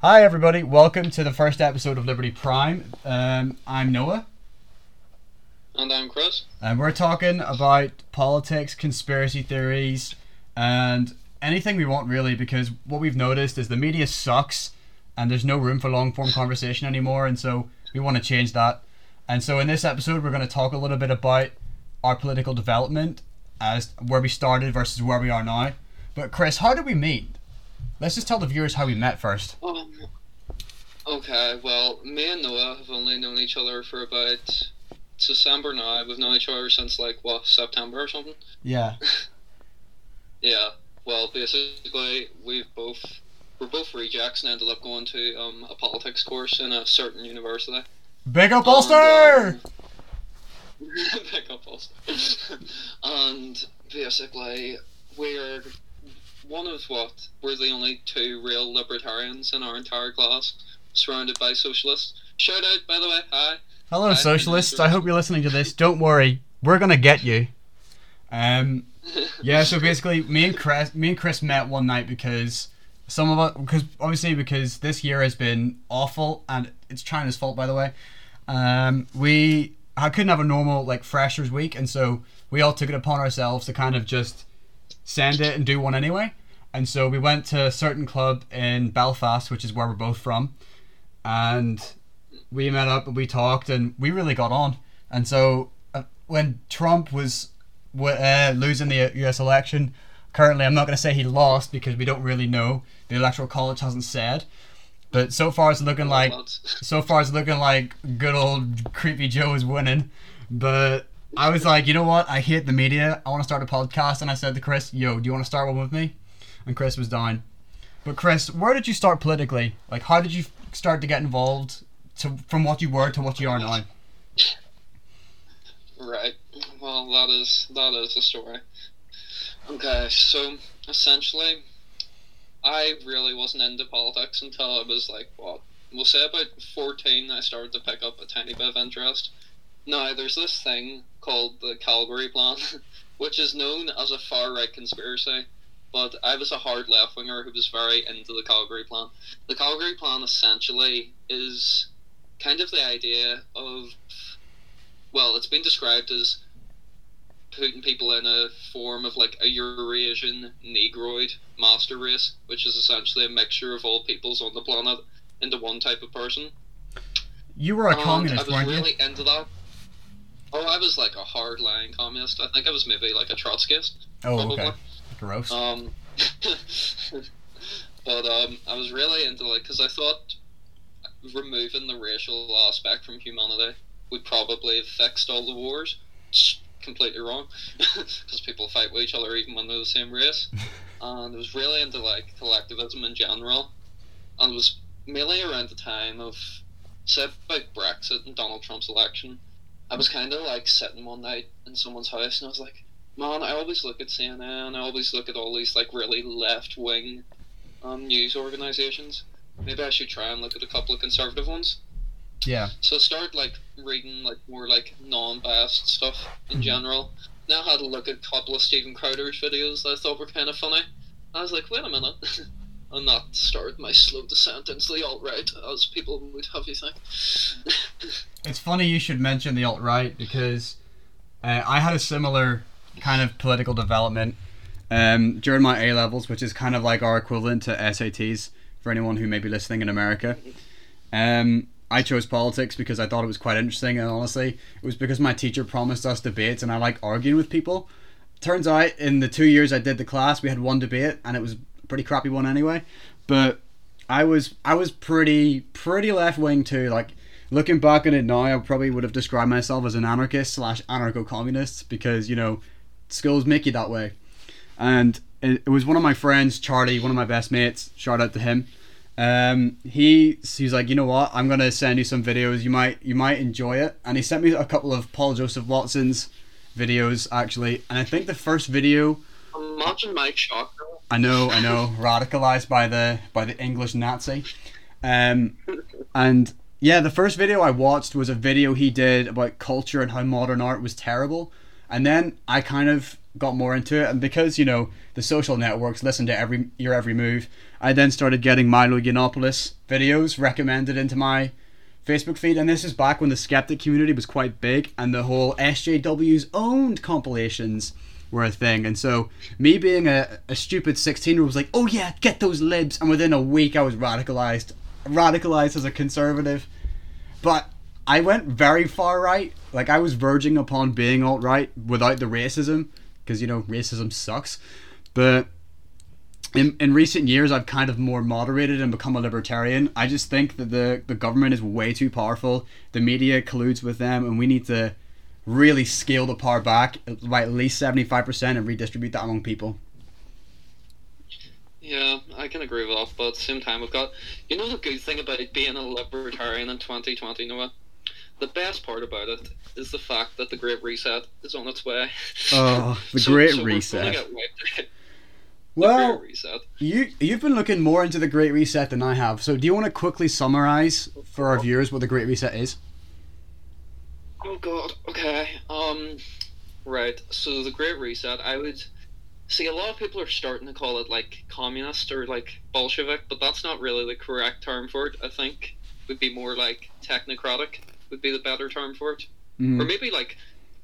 Hi, everybody. Welcome to the first episode of Liberty Prime. Um, I'm Noah, And I'm Kris. and we're talking about politics, conspiracy theories, and anything we want, really, because what we've noticed is the media sucks and there's no room for long form conversation anymore, and so we want to change that. And so, in this episode, we're going to talk a little bit about our political development as where we started versus where we are now. But, Kris, how did we meet? Let's just tell the viewers how we met first. Um, okay, well, me and Noah have only known each other for about December now. We've known each other since like what September or something. Yeah. Yeah. Well, basically, we've both we're both rejects and ended up going to um, a politics course in a certain university. Big up Ulster! um, Pick up Ulster. and basically, we're one of what? We're the only two real libertarians in our entire class, surrounded by socialists. Shout out, by the way. Hi. Hello, I- socialists. I hope you're listening to this. Don't worry, we're gonna get you. Um, yeah. So basically, me and Kris, me and Kris met one night because some of us, because obviously because this year has been awful, and it's China's fault, by the way. Um, we I couldn't have a normal like freshers week, and so we all took it upon ourselves to kind of just send it and do one anyway. And so we went to a certain club in Belfast, which is where we're both from, and we met up and we talked and we really got on. And so uh, when Trump was w- uh, losing the U.S. election, currently I'm not going to say he lost because we don't really know. The Electoral College hasn't said, but so far it's looking like so far it's looking like good old creepy Joe is winning. But I was like, you know what? I hate the media. I want to start a podcast, and I said to Kris, "Yo, do you want to start one with me?" And Kris was down. But Kris, where did you start politically? Like, how did you start to get involved to from what you were to what you are now? Right. Well, that is that is the story. Okay, so essentially, I really wasn't into politics until I was like what we'll say about fourteen. I started to pick up a tiny bit of interest. Now, there's this thing called the Kalergi Plan, which is known as a far right conspiracy. But I was a hard left winger who was very into the Kalergi Plan. The Kalergi Plan essentially is kind of the idea of well, it's been described as putting people in a form of like a Eurasian Negroid master race, which is essentially a mixture of all peoples on the planet into one type of person. You were a And communist, I was weren't really into that. Oh, I was like a hard line communist. I think I was maybe like a Trotskyist. Oh, probably. okay. Gross. Um, but um, I was really into like because I thought removing the racial aspect from humanity would probably have fixed all the wars. It's completely wrong because people fight with each other even when they're the same race. and I was really into like collectivism in general, and it was mainly around the time of say about Brexit and Donald Trump's election. I was kind of like sitting one night in someone's house, and I was like, Man, I always look at CNN. I always look at all these like really left wing um, news organizations. Maybe I should try and look at a couple of conservative ones. yeah. So I started like reading like more like non-biased stuff in general. Now I had a look at a couple of Steven Crowder's videos that I thought were kind of funny. I was like, wait a minute. and that started my slow descent into the alt-right, as people would have you think. It's funny you should mention the alt right because uh, I had a similar kind of political development um, during my A levels, which is kind of like our equivalent to SATs for anyone who may be listening in America. Um, I chose politics because I thought it was quite interesting, and honestly, it was because my teacher promised us debates, and I like arguing with people. Turns out, in the two years I did the class, we had one debate, and it was a pretty crappy one anyway. But I was I was pretty pretty left wing too. Like looking back on it now, I probably would have described myself as an anarchist slash anarcho communist because you know schools make you that way. And it, was one of my friends, Charlie, one of my best mates. Shout out to him. Um, he he's like, you know what? I'm gonna send you some videos. You might you might enjoy it. And he sent me a couple of Paul Joseph Watson's videos actually. And I think the first video Imagine Mike Shocker. I know, I know, radicalized by the by the English Nazi. Um, and yeah, the first video I watched was a video he did about culture and how modern art was terrible. And then I kind of got more into it, and because you know the social networks listen to every your every move, I then started getting Milo Yiannopoulos videos recommended into my Facebook feed, and this is back when the skeptic community was quite big, and the whole SJW's owned compilations were a thing. And so, me being a, a stupid 16 year old was like, oh yeah, get those libs. And within a week, I was radicalized. Radicalized as a conservative. But I went very far right. Like, I was verging upon being alt right without the racism, because, you know, racism sucks. But in, in recent years, I've kind of more moderated and become a libertarian. I just think that the, the government is way too powerful. The media colludes with them, and we need to really scale the power back by at least 75% and redistribute that among people. Yeah, I can agree with that, but at the same time, we've got. You know the good thing about being a libertarian in 2020, Noah? The best part about it is the fact that the Great Reset is on its way. Oh, the so, Great so Reset. Well, reset. you you've been looking more into the Great Reset than I have. So, do you want to quickly summarize for our viewers what the Great Reset is? Oh God. Okay. Um. Right. So the Great Reset. I would see a lot of people are starting to call it like communist or like Bolshevik, but that's not really the correct term for it. I think it would be more like technocratic would be the better term for it, mm. or maybe like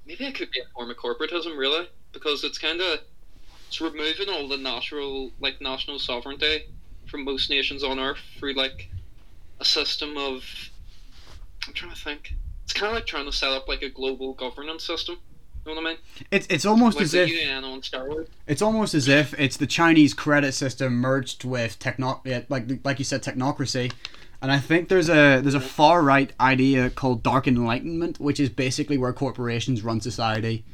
maybe it could be a form of corporatism really because it's kind of it's removing all the natural like national sovereignty from most nations on earth through like a system of I'm trying to think it's kind of like trying to set up like a global governance system. You know what I mean? It's it's almost like as if it's almost as if it's the Chinese credit system merged with techno like like you said technocracy, and I think there's a there's a far right idea called dark enlightenment, which is basically where corporations run society,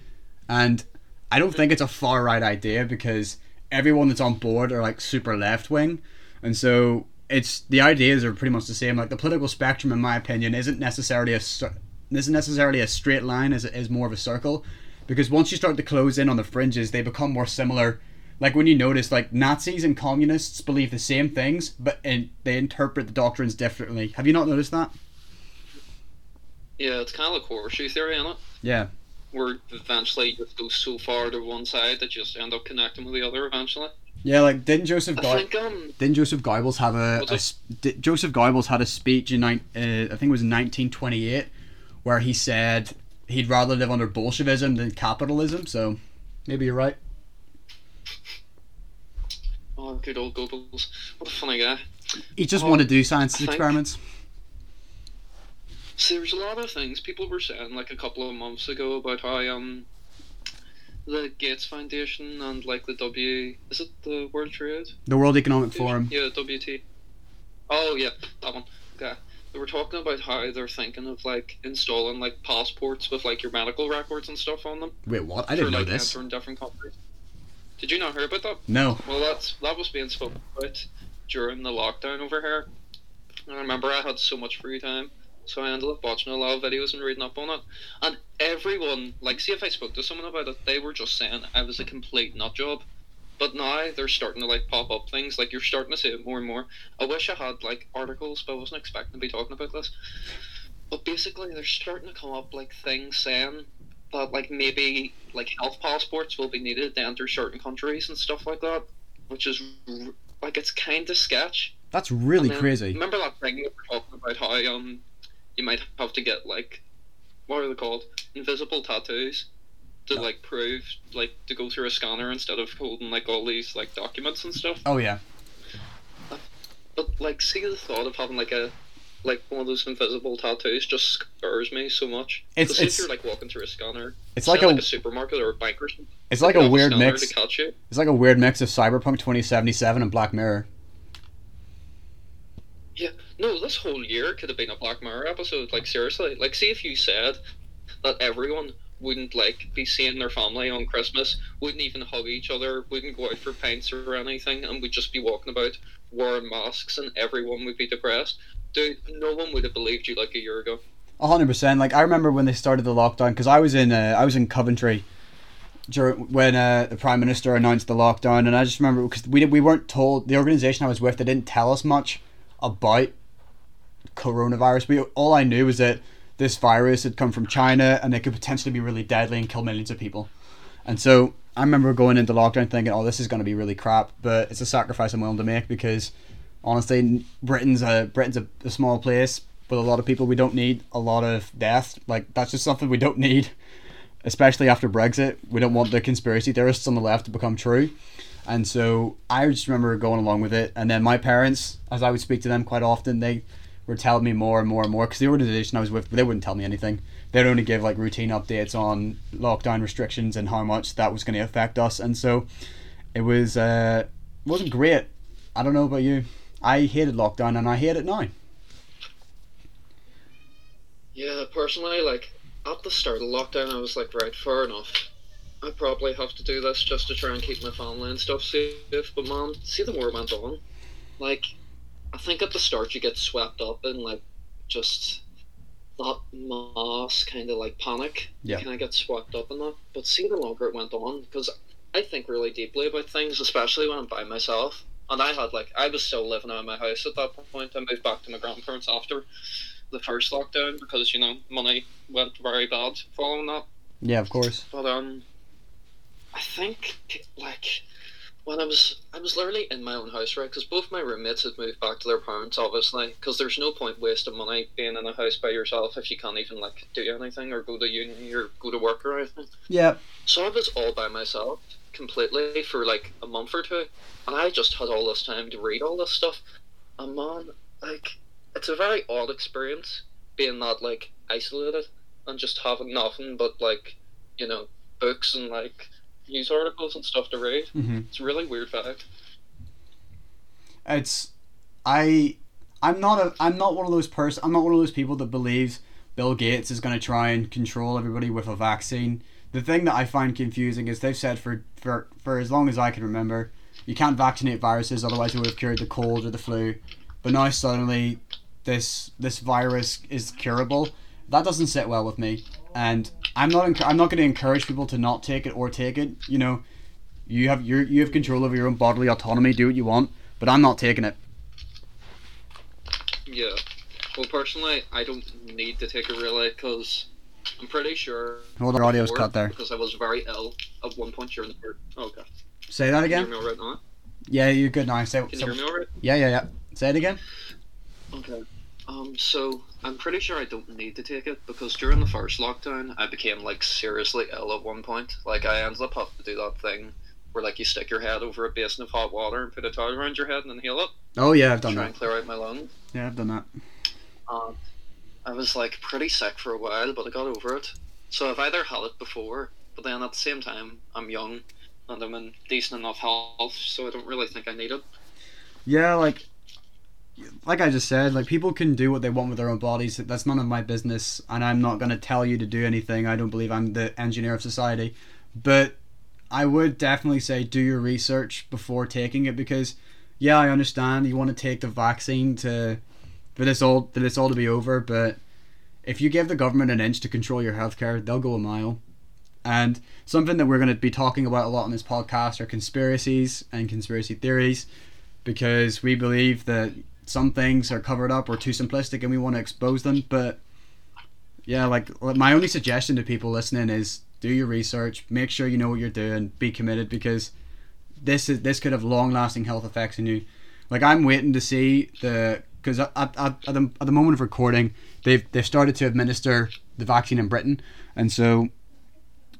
and I don't think it's a far right idea because everyone that's on board are like super left wing, and so it's the ideas are pretty much the same. Like the political spectrum, in my opinion, isn't necessarily a isn't necessarily a straight line as it is more of a circle, because once you start to close in on the fringes, they become more similar. Like when you notice, like Nazis and communists believe the same things, but in, they interpret the doctrines differently. Have you not noticed that? Yeah, it's kind of like horseshoe theory, isn't it? Yeah. Where eventually you just go so far to one side that you just end up connecting with the other eventually. Yeah, like didn't Joseph Go- um, didn't Joseph Goebbels have a, a Joseph Goebbels had a speech in uh, I think it was in 1928 where he said he'd rather live under Bolshevism than capitalism. So maybe you're right. Oh, good old Goebbels! What a funny guy. He just wanted to do science experiments. See, there's a lot of things people were saying like a couple of months ago about how um the Gates Foundation and like the W is it the World Trade? The World Economic Forum. Yeah, WT. Oh yeah, that one. Okay. They were talking about how they're thinking of like installing like passports with like your medical records and stuff on them. Wait, what? I didn't for, know like, this. Different countries. Did you not hear about that? No. Well, that's that was being spoken about during the lockdown over here. I remember I had so much free time so I ended up watching a lot of videos and reading up on it. And everyone, like, see if I spoke to someone about it, they were just saying I was a complete nut job. But now they're starting to like pop up things like you're starting to see it more and more. I wish I had like articles, but I wasn't expecting to be talking about this. But basically, they're starting to come up like things saying that like maybe like health passports will be needed to enter certain countries and stuff like that, which is like it's kind of sketch. That's really crazy. Remember that thing you were talking about how um you might have to get like what are they called? Invisible tattoos to like prove like to go through a scanner instead of holding like all these like documents and stuff. Oh yeah. But like see the thought of having like a like one of those invisible tattoos just scares me so much. It's, it's if you're like walking through a scanner. It's like a, like a, supermarket or a bank or something. It's like a weird mix. It's like a weird mix of Cyberpunk 2077 and Black Mirror. Yeah, no, this whole year could have been a Black Mirror episode. Like seriously, like see if you said that everyone wouldn't like be seeing their family on Christmas, wouldn't even hug each other, wouldn't go out for pints or anything, and would just be walking about wearing masks, and everyone would be depressed. Dude, no one would have believed you like a year ago. hundred percent. Like I remember when they started the lockdown because I was in uh, I was in Coventry during when uh, the prime minister announced the lockdown, and I just remember because we we weren't told the organization I was with they didn't tell us much about coronavirus. We all I knew was that this virus had come from China and it could potentially be really deadly and kill millions of people. And so I remember going into lockdown thinking, "Oh, this is going to be really crap," but it's a sacrifice I'm willing to make because honestly, Britain's a Britain's a, a small place with a lot of people. We don't need a lot of death. Like that's just something we don't need, especially after Brexit. We don't want the conspiracy theorists on the left to become true. And so I just remember going along with it. And then my parents, as I would speak to them quite often, they were telling me more and more and more because the organization I was with, they wouldn't tell me anything. They'd only give like routine updates on lockdown restrictions and how much that was going to affect us. And so it was uh, wasn't great. I don't know about you. I hated lockdown and I hate it now. Yeah, personally, like at the start of lockdown, I was like, right, fair enough. I probably have to do this just to try and keep my family and stuff safe. But man, see the more it went on, like I think at the start you get swept up in like just that mass kind of like panic. Yeah. You kind of get swept up in that. But see the longer it went on, because I think really deeply about things, especially when I'm by myself. And I had like I was still living out of my house at that point. I moved back to my grandparents after the first lockdown because you know money went very bad following that. Yeah, of course. But um, I think like when I was I was literally in my own house, right? Because both my roommates had moved back to their parents, obviously. Because there's no point wasting money being in a house by yourself if you can't even like do anything or go to uni or go to work or anything. Yeah. So I was all by myself completely for like a month or two, and I just had all this time to read all this stuff. And man, like it's a very odd experience being that like isolated and just having nothing but like you know books and like news articles and stuff to read. Mm-hmm. It's a really weird fact. It's I I'm not a I'm not one of those person I'm not one of those people that believes Bill Gates is going to try and control everybody with a vaccine. The thing that I find confusing is they've said for for for as long as I can remember, you can't vaccinate viruses otherwise it would have cured the cold or the flu. But now suddenly this this virus is curable. That doesn't sit well with me. And I'm not I'm not going to encourage people to not take it or take it. You know, you have your you have control over your own bodily autonomy. Do what you want, but I'm not taking it. Yeah. Well, personally, I don't need to take it really because I'm pretty sure. Hold on, audio's cut there. Because I was very ill at one point during the. period. Oh, okay. Say that Can you again. hear me all right now? Yeah, you're good now. Say, Can so- you hear me all right? yeah, yeah, yeah. Say it again. Okay. Um, so I'm pretty sure I don't need to take it because during the first lockdown, I became like seriously ill at one point. Like I ended up having to do that thing where like you stick your head over a basin of hot water and put a towel around your head and inhale it, Oh yeah, I've done try that. and clear out my lungs. Yeah, I've done that. Um, I was like pretty sick for a while, but I got over it. So I've either had it before, but then at the same time, I'm young and I'm in decent enough health, so I don't really think I need it. Yeah, like like I just said, like people can do what they want with their own bodies. That's none of my business, and I'm not gonna tell you to do anything. I don't believe I'm the engineer of society, but I would definitely say do your research before taking it because, yeah, I understand you want to take the vaccine to for this all for this all to be over, but if you give the government an inch to control your healthcare, they'll go a mile. And something that we're going to be talking about a lot on this podcast are conspiracies and conspiracy theories because we believe that some things are covered up or too simplistic and we want to expose them. But yeah, like my only suggestion to people listening is do your research, make sure you know what you're doing, be committed because this is this could have long lasting health effects in you. Like I'm waiting to see the because at, at, at, the, at the moment of recording they've they've started to administer the vaccine in Britain and so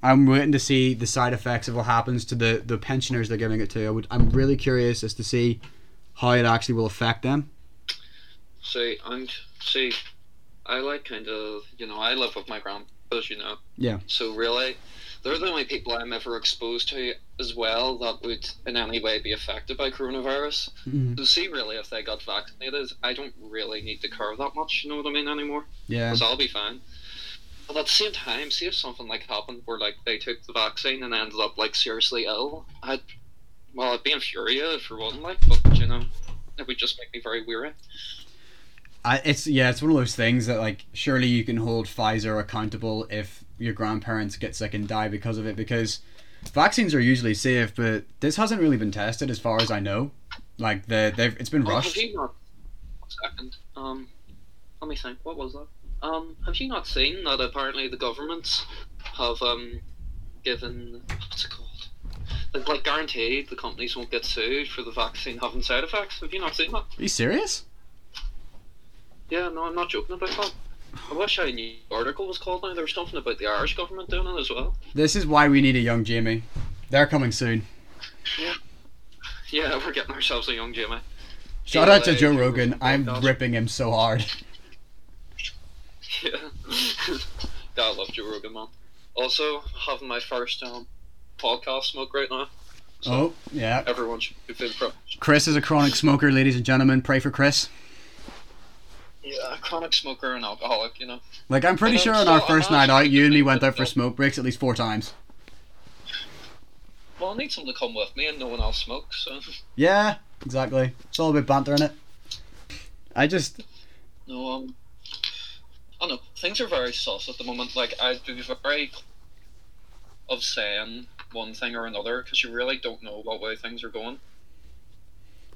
I'm waiting to see the side effects of what happens to the, the pensioners they're giving it to. I would, I'm really curious as to see how it actually will affect them. See, I'm see, I like kind of you know I live with my grandpas, you know. Yeah. So really, they're the only people I'm ever exposed to as well that would in any way be affected by coronavirus. Mhm. So see, really, if they got vaccinated, I don't really need to care that much. You know what I mean anymore? Yeah. Because I'll be fine. But at the same time, see if something like happened where like they took the vaccine and ended up like seriously ill, I'd well, I'd be infuriated for one, like, but you know, it would just make me very weary. I, it's yeah, it's one of those things that like surely you can hold Pfizer accountable if your grandparents get sick and die because of it because vaccines are usually safe, but this hasn't really been tested as far as I know. Like the they've it's been Oh, rushed. have you not? One second. Um, let me think. What was that? Um, have you not seen that apparently the governments have um given what's it called? like, like guaranteed the companies won't get sued for the vaccine having side effects. Have you not seen that? Are you serious? Yeah, no, I'm not joking about that. I wish I knew the article was called now. There was something about the Irish government doing it as well. This is why we need a young Jamie. They're coming soon. Yeah, Yeah, we're getting ourselves a young Jamie. Shout out to Joe Rogan. I'm ripping him so hard. Yeah. God, I love Joe Rogan, man. Also, having my first um, podcast smoke right now. So Oh, yeah. everyone should be. Kris is a chronic smoker, ladies and gentlemen. Pray for Kris. Yeah, chronic smoker and alcoholic, you know. Like, I'm pretty But, sure on our first night out, you and me went out for smoke breaks at least four times. Well, I need someone to come with me and no one else smokes, so. Yeah, exactly. It's all a bit banter in it. I just, No, um. I don't know. Things are very sus at the moment. Like, I'd be very of saying one thing or another because you really don't know what way things are going.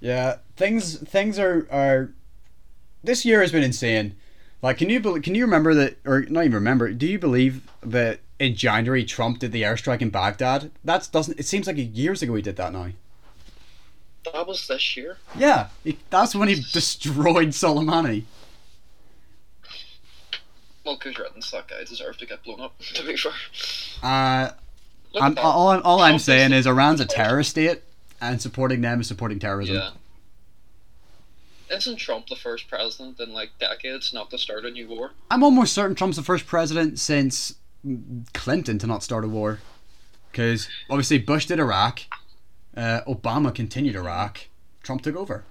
yeah, things things are are. This year has been insane. Like, can you can you remember that, or not even remember? Do you believe that in January Trump did the airstrike in Baghdad? That's doesn't. It seems like years ago he did that now. That was this year. Yeah, he, that's when he destroyed Soleimani. Well, riddance. That guy deserved to get blown up, to be fair. Uh, I'm, all, I'm, all I'm saying is Iran's a terrorist state, and supporting them is supporting terrorism. Yeah. Isn't Trump the first president in like decades not to start a new war? I'm almost certain Trump's the first president since Clinton to not start a war. Because obviously Bush did Iraq, uh, Obama continued Iraq, Trump took over.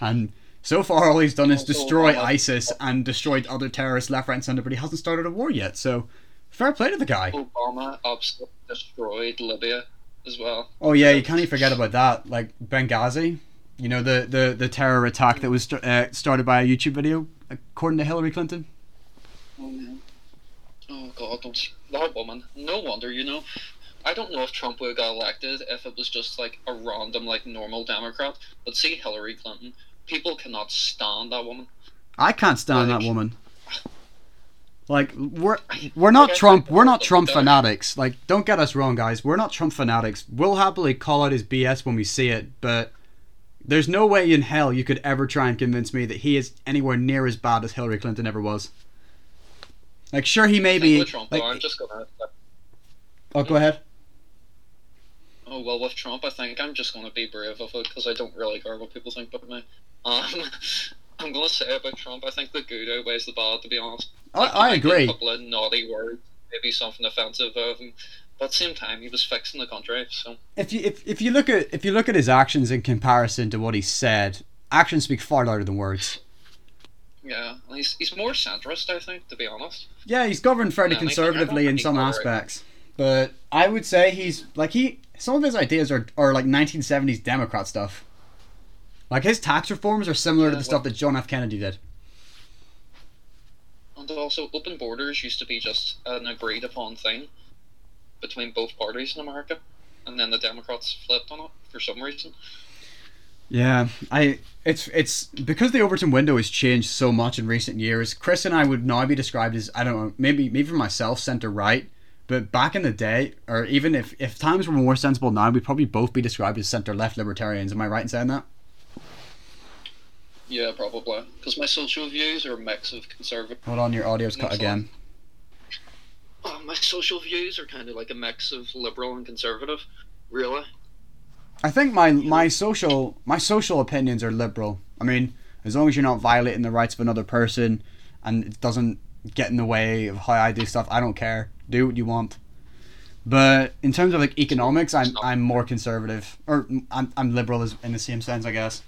And so far, all he's done is destroy Obama- ISIS and destroyed other terrorists left, right, and centre, but he hasn't started a war yet. So, fair play to the guy. Obama absolutely destroyed Libya as well. Oh yeah, you can't even forget about that. Like Benghazi, you know the the, the terror attack that was st- uh, started by a YouTube video, according to Hillary Clinton. Oh God, don't that woman. No wonder, you know. I don't know if Trump would have got elected if it was just like a random, like normal Democrat. But see Hillary Clinton, people cannot stand that woman. I can't stand Like- that woman. Like we're we're not Trump. We're not Trump fanatics. Like don't get us wrong, guys. We're not Trump fanatics. We'll happily call out his BS when we see it, but there's no way in hell you could ever try and convince me that he is anywhere near as bad as Hillary Clinton ever was. Like sure he may be. Trump, Like, I'm just gonna. oh, go ahead. Oh well, with Trump, I think I'm just gonna be brave of it because I don't really care what people think about me. Um, I'm gonna say about Trump, I think the good outweighs the bad. To be honest, I, he I agree. A couple of naughty words, maybe something offensive of him, but at the same time, he was fixing the country. So if you if, if you look at if you look at his actions in comparison to what he said, actions speak far louder than words. yeah, he's he's more centrist, I think, to be honest. Yeah, he's governed fairly Yeah, I mean, I conservatively in some aspects, but I would say he's like he some of his ideas are are like 1970s Democrat stuff. Like his tax reforms are similar to Yeah, the stuff that John F. Kennedy did. And also, open borders used to be just an agreed upon thing between both parties in America, and then the Democrats flipped on it for some reason. Yeah, I it's it's because the Overton window has changed so much in recent years. Kris and I would now be described as I don't know, maybe maybe for myself center right, but back in the day, or even if if times were more sensible now, we'd probably both be described as center left libertarians. Am I right in saying that? Yeah, probably. Because my social views are a mix of conservative. Hold on, your audio's cut again. Oh, my social views are kind of like a mix of liberal and conservative. Really? I think my my social my social opinions are liberal. I mean, as long as you're not violating the rights of another person, and it doesn't get in the way of how I do stuff, I don't care. Do what you want. But in terms of like economics, I'm I'm more conservative, or I'm I'm liberal in the same sense, I guess.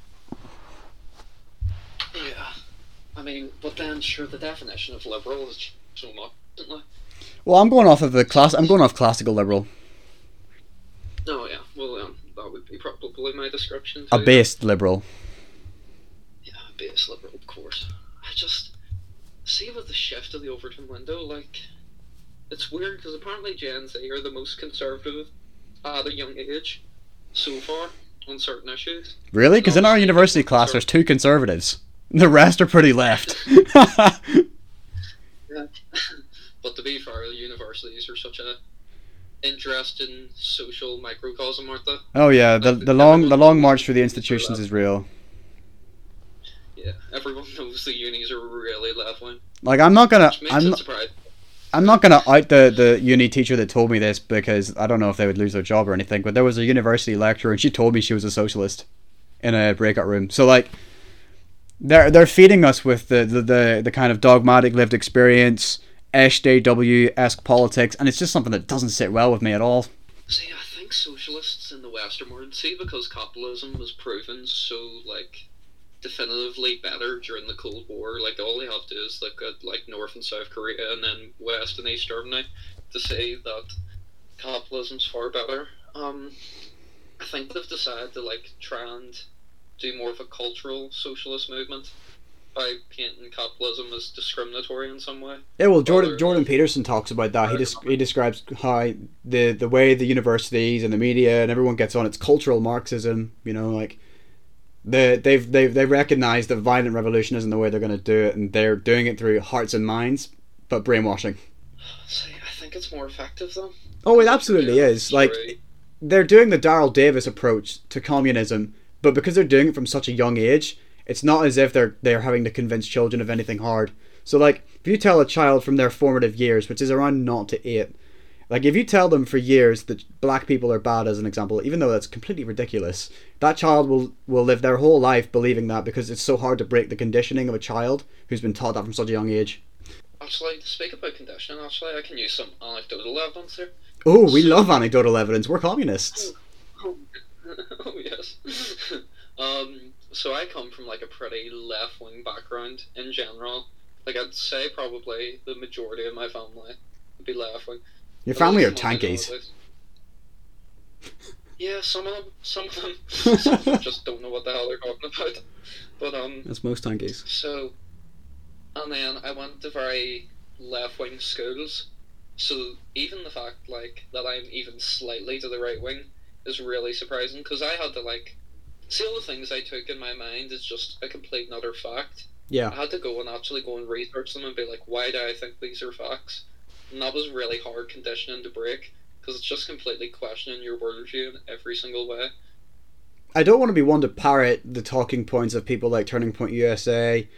Yeah. I mean, but then, sure, the definition of liberal is so much? Well, I'm going off of the class. I'm going off classical liberal, Oh, yeah. Well, um, that would be probably my description. a based liberal. Yeah, a base liberal, of course. I just see with the shift of the Overton window, like it's weird because apparently Gen Z are the most conservative at a young age so far on certain issues. Really? Because in our university class, there's two conservatives. The rest are pretty left. But to be fair, universities are such a interesting social microcosm, aren't they? Oh yeah, the the long the long march through the institutions is real. Yeah, everyone knows the unis are really left wing. Like I'm not gonna I'm not. I'm not gonna out the the uni teacher that told me this because I don't know if they would lose their job or anything. But there was a university lecturer and she told me she was a socialist in a breakout room. So like they're they're feeding us with the the the, the kind of dogmatic lived experience. SJW esque politics, and it's just something that doesn't sit well with me at all. See, I think socialists in the Western world, see, because capitalism was proven so like definitively better during the Cold War. Like all they have to do is look at like North and South Korea and then West and East Germany to say that capitalism's far better. Um, I think they've decided to like try and do more of a cultural socialist movement by painting capitalism as discriminatory in some way. Yeah, well, Jordan Jordan Peterson talks about that. He des- he describes how the the way the universities and the media and everyone gets on it's cultural Marxism. You know, like the they've they've they recognize that violent revolution isn't the way they're going to do it, and they're doing it through hearts and minds, but brainwashing. See, I think it's more effective though. Oh, it absolutely is. Like they're doing the Daryl Davis approach to communism, but because they're doing it from such a young age, it's not as if they're they're having to convince children of anything hard. So like if you tell a child from their formative years, which is around naught to eight, like if you tell them for years that black people are bad as an example, even though that's completely ridiculous, that child will will live their whole life believing that because it's so hard to break the conditioning of a child who's been taught that from such a young age. Actually, to speak about conditioning, actually, I can use some anecdotal evidence here. Oh, we love anecdotal evidence. We're communists. oh yes. so I come from like a pretty left wing background in general. Like I'd say probably the majority of my family would be left wing. Your family are At least one I know tankies. Yeah, some of them, some of them, some of them just don't know what the hell they're talking about. But um, That's most tankies. So, and then I went to very left wing schools. So even the fact like that I'm even slightly to the right wing is really surprising because I had to like see all the things I took in my mind is just a complete and utter fact. Yeah. I had to go and actually go and research them and be like, why do I think these are facts? And that was really hard conditioning to break because it's just completely questioning your worldview in every single way. I don't want to be one to parrot the talking points of people like Turning Point USA,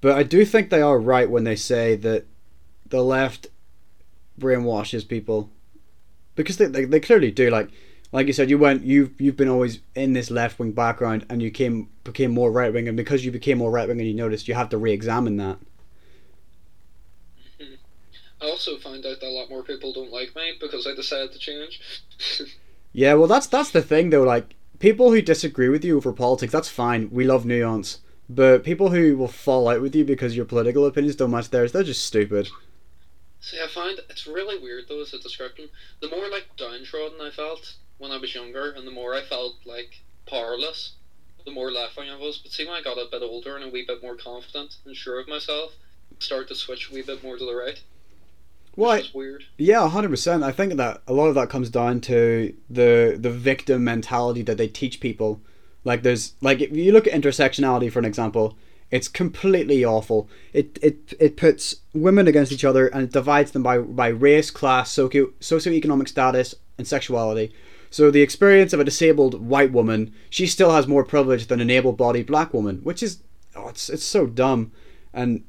but I do think they are right when they say that the left brainwashes people because they, they, they clearly do. Like like you said, you went you've you've been always in this left wing background and you came became more right wing, and because you became more right wing and you noticed, you have to re-examine that. I also found out that a lot more people don't like me because I decided to change. Yeah, well, that's that's the thing though. Like people who disagree with you over politics, that's fine. We love nuance. But people who will fall out with you because your political opinions don't match theirs, they're just stupid. See, I find it's really weird though as a description. The more like downtrodden I felt when I was younger, and the more I felt like powerless, the more laughing I was. But see, when I got a bit older and a wee bit more confident and sure of myself, start to switch a wee bit more to the right. Why? Which weird. Yeah, hundred percent. I think that a lot of that comes down to the the victim mentality that they teach people. Like there's like if you look at intersectionality for an example, it's completely awful. It it it puts women against each other and it divides them by by race, class, socio socioeconomic status, and sexuality. So the experience of a disabled white woman, she still has more privilege than an able-bodied black woman, which is oh, it's it's so dumb, and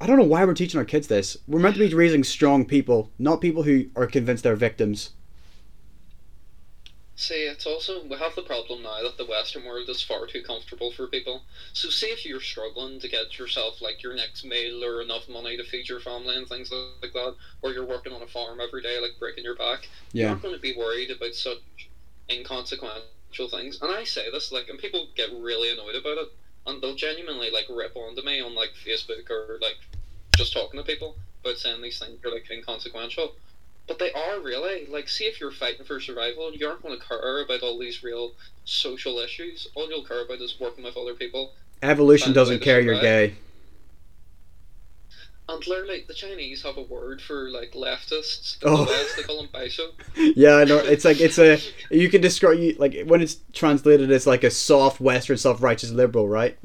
I don't know why we're teaching our kids this. We're meant to be raising strong people, not people who are convinced they're victims. See, it's also we have the problem now that the Western world is far too comfortable for people. So, say if you're struggling to get yourself like your next meal or enough money to feed your family and things like that, or you're working on a farm every day, like breaking your back, you're not going to be worried about such inconsequential things. And I say this like, and people get really annoyed about it, and they'll genuinely like rip onto me on like Facebook or like just talking to people about saying these things are like inconsequential. But they are really eh? like, see if you're fighting for survival, you aren't going to care about all these real social issues. All you'll care about is working with other people. Evolution Find a way doesn't care you're gay. And literally, the Chinese have a word for like leftists. Oh. The West, they call them baizuo. Yeah, I know. It's like it's a you can describe you like when it's translated as like a soft Western, self-righteous liberal, right?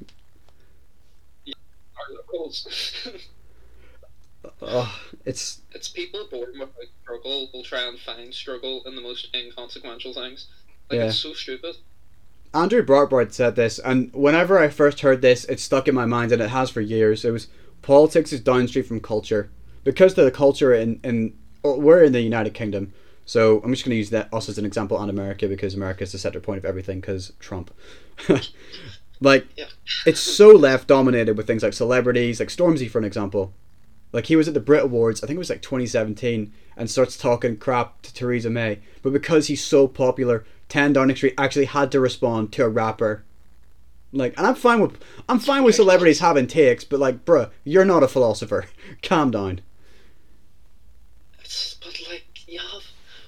Are liberals. oh, it's It's people born without struggle will try and find struggle in the most inconsequential things. Like Yeah. it's so stupid. Andrew Breitbart said this, and whenever I first heard this, it stuck in my mind, and it has for years. It was politics is downstream from culture because the culture in in oh, we're in the United Kingdom, so I'm just going to use that us as an example on America because America is the center point of everything because Trump. like Yeah. it's so left dominated with things like celebrities, like Stormzy for an example. Like he was at the Brit Awards, I think it was like 2017, and starts talking crap to Theresa May. But because he's so popular, 10 Downing Street actually had to respond to a rapper. Like, and I'm fine with I'm fine with celebrities having takes, but like, bruh, you're not a philosopher. Calm down. It's but like have.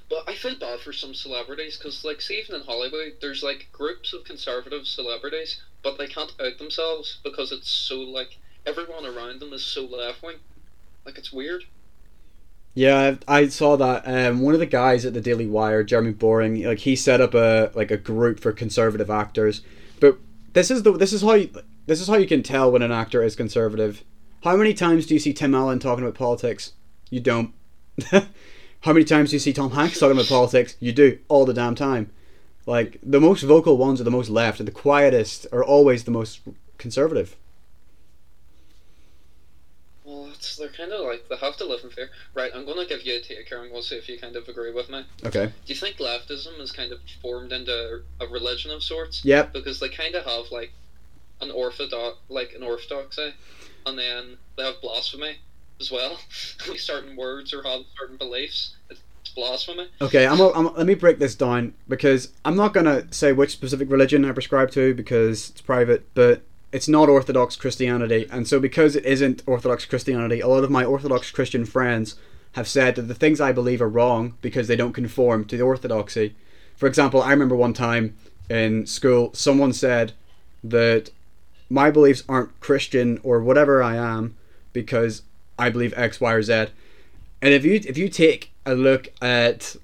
But I feel bad for some celebrities because, like, see, even in Hollywood, there's like groups of conservative celebrities, but they can't out themselves because it's so like everyone around them is so left wing. Like it's weird. Yeah, I saw that. Um, one of the guys at the Daily Wire, Jeremy Boring, like he set up a like a group for conservative actors. But this is the this is how you, this is how you can tell when an actor is conservative. How many times do you see Tim Allen talking about politics? You don't. how many times do you see Tom Hanks talking about politics? You do all the damn time. Like the most vocal ones are the most left, and the quietest are always the most conservative. They're kind of like they have to live in fear. Right, I'm gonna give you a take here, and we'll see if you kind of agree with me. Okay. Do you think leftism is kind of formed into a religion of sorts? Yep. Because they kind of have like an orthodox, like an orthodoxy, and then they have blasphemy as well. certain words or have certain beliefs. It's blasphemy. Okay, I'm, a, I'm let me break this down because I'm not gonna say which specific religion I prescribe to because it's private, but it's not Orthodox Christianity, and so because it isn't Orthodox Christianity, a lot of my Orthodox Christian friends have said that the things I believe are wrong because they don't conform to the orthodoxy. For example, I remember one time in school someone said that my beliefs aren't Christian or whatever I am because I believe X, Y, or Z. And if you if you take a look at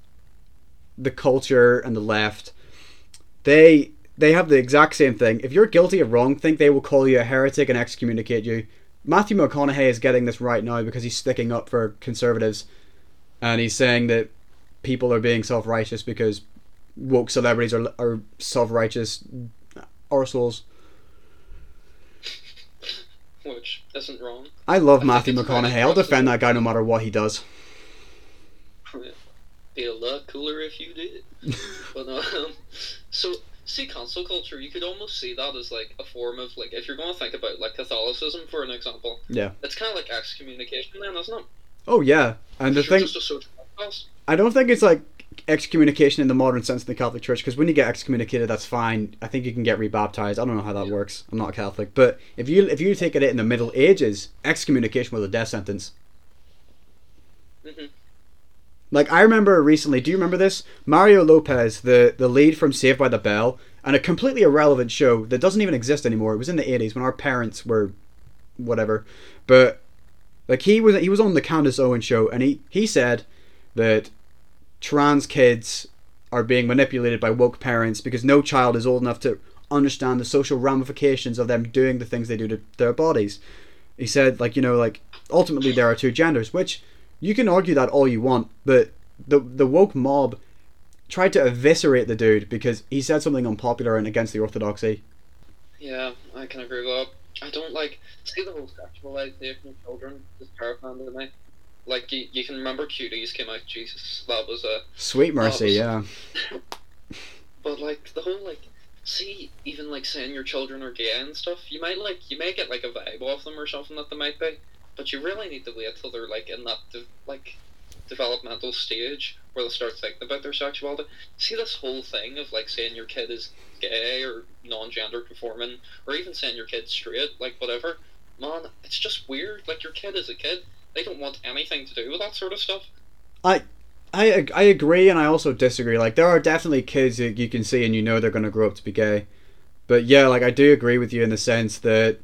the culture and the left, they they have the exact same thing. If you're guilty of wrong, think they will call you a heretic and excommunicate you. Matthew McConaughey is getting this right now because he's sticking up for conservatives, and he's saying that people are being self righteous because woke celebrities are are self righteous arseholes. Which isn't wrong. I love I Matthew think it's really McConaughey. I'll defend that guy no matter what he does. Be a lot cooler if you did. but um, so see cancel culture. You could almost see that as like a form of like if you're going to think about like Catholicism for an example. Yeah. It's kind of like excommunication then, isn't it? Oh yeah, and the thing just a social i don't think it's like excommunication in the modern sense in the Catholic Church because when you get excommunicated, that's fine. I think you can get rebaptized. I don't know how that Yeah. works. I'm not Catholic, but if you if you take it in the Middle Ages, excommunication was a death sentence. Mhm. Like I remember recently. Do you remember this? Mario Lopez, the the lead from Saved by the Bell, and a completely irrelevant show that doesn't even exist anymore. It was in the 80s when our parents were whatever, but like he was he was on the Candace Owen show, and he he said that trans kids are being manipulated by woke parents because no child is old enough to understand the social ramifications of them doing the things they do to their bodies. He said, like, you know, like, ultimately there are two genders, which you can argue that all you want, but the, the woke mob tried to eviscerate the dude because he said something unpopular and against the orthodoxy. Yeah, I can agree with that. I don't like see the whole sexualization of children is terrifying to me. Like you, you can remember cuties came out. Jesus, that was a. Sweet mercy, yeah. But like the whole like, see even like saying your children are gay and stuff. You might like you may get like a vibe off them or something that they might be, but you really need to wait till they're like in that de- like developmental stage where they start thinking about their sexuality. See this whole thing of like saying your kid is gay or non-gender conforming, or even saying your kid's straight, like whatever. Man, it's just weird. Like your kid is a kid. They don't want anything to do with that sort of stuff. I, I I agree and I also disagree. Like there are definitely kids that you can see and you know they're going to grow up to be gay. But yeah, like I do agree with you in the sense that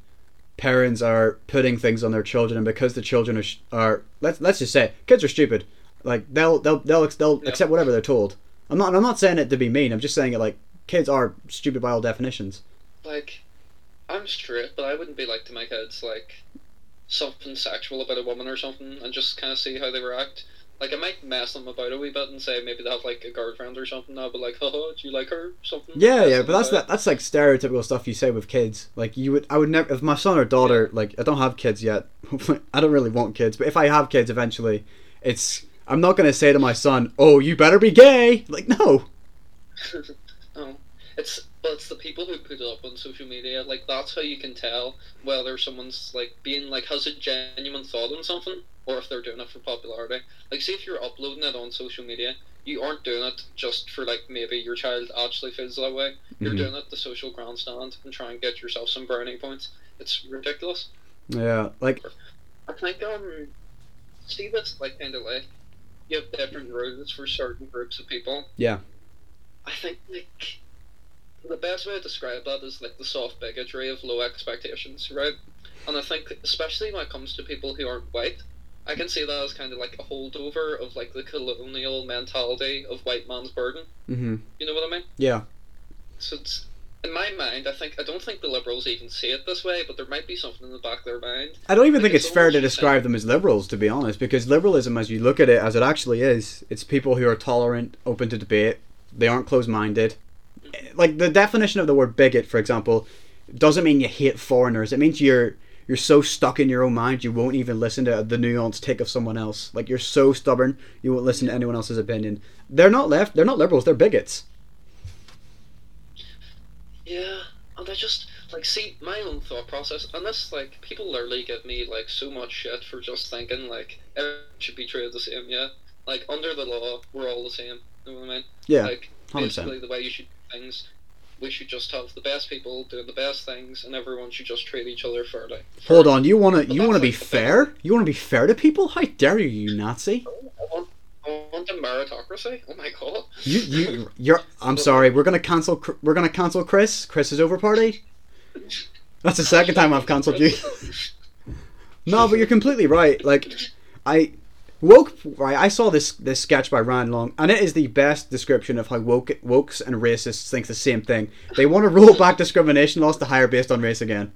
parents are putting things on their children and because the children are, are let's let's just say it, kids are stupid. Like they'll they'll they'll they'll Yeah. accept whatever they're told. I'm not I'm not saying it to be mean. I'm just saying it like kids are stupid by all definitions. like I'm straight, but I wouldn't be like to my kids like something sexual about a woman or something and just kind of see how they react. Like I might mess them about a wee bit and say maybe they have like a girlfriend or something. now, but like, "Oh, do you like her?" Something. Yeah, yeah, but that's that, that's like stereotypical stuff you say with kids. Like you would, I would never. If my son or daughter, like I don't have kids yet. I don't really want kids, but if I have kids eventually, it's I'm not gonna say to my son, "Oh, you better be gay." Like no. it's but it's the people who put it up on social media. Like that's how you can tell whether someone's like being like has a genuine thought on something, or if they're doing it for popularity. Like, see if you're uploading it on social media, you aren't doing it just for like maybe your child actually feels that way. You're Mhm. doing it the social grandstand and try and get yourself some brownie points. It's ridiculous. Yeah, like I think um, see that's like kind of like you have different rules for certain groups of people. Yeah. I think like the best way to describe that is like the soft bigotry of low expectations, right? And I think especially when it comes to people who aren't white, I can see that as kind of like a holdover of like the colonial mentality of white man's burden. hmm You know what I mean? Yeah. So it's in my mind, I think I don't think the liberals even see it this way, but there might be something in the back of their mind. I don't even Like, think it's it's fair to describe them as liberals, to be honest, because liberalism, as you look at it, as it actually is, it's people who are tolerant, open to debate. They aren't closed-minded. Like the definition of the word bigot, for example, doesn't mean you hate foreigners. It means you're you're so stuck in your own mind you won't even listen to the nuanced take of someone else. Like you're so stubborn you won't listen to anyone else's opinion. They're not left. They're not liberals. They're bigots. Yeah, and I just like see my own thought process, and this like people literally give me like so much shit for just thinking like everyone should be treated the same. Yeah, like under the law, we're all the same. You know what I mean? Yeah, Like 100%. basically the way you should things. We should just have the best people doing the best things, and everyone should just treat each other fairly. Hold on. You wanna But you wanna be like the fair? You wanna be fair to people? How dare you, you Nazi? I want, I want a meritocracy. Oh my god. You you you're. I'm sorry. We're gonna cancel. We're gonna cancel Kris. Kris is over party. That's the second time I've cancelled you. No, but you're completely right. Like, I woke. Right, I saw this this sketch by Ryan Long, and it is the best description of how woke wokes and racists think the same thing. They want to roll back discrimination laws to hire based on race again.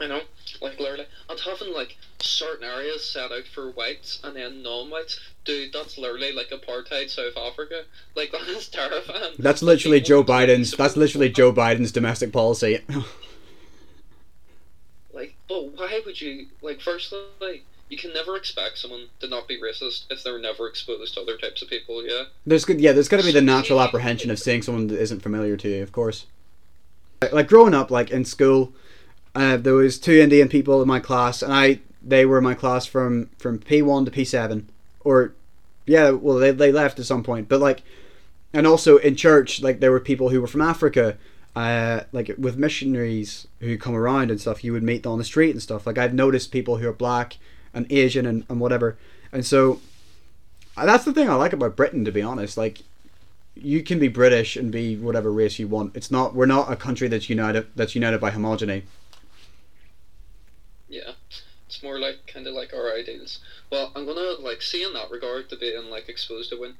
I know, like literally, and having like certain areas set out for whites and then non-whites, dude, that's literally like apartheid South Africa. Like that is terrifying. That's literally Joe Biden's. That's literally Joe Biden's domestic policy. Like, but why would you like? Firstly, you can never expect someone to not be racist if they're never exposed to other types of people. Yeah. There's good, yeah. There's got to be the natural apprehension of seeing someone that isn't familiar to you, of course. Like, like growing up, like in school, uh, there was two Indian people in my class, and I they were in my class from from P one to P seven, or yeah, well they they left at some point, but like, and also in church, like there were people who were from Africa. Uh, like with missionaries who come around and stuff, you would meet them on the street and stuff. Like I've noticed people who are black and Asian and, and whatever, and so uh, that's the thing I like about Britain, to be honest. Like, you can be British and be whatever race you want. It's not. We're not a country that's united. That's united by homogeny. Yeah, it's more like kind of like our ideals. Well, I'm gonna like see in that regard to being like exposed to when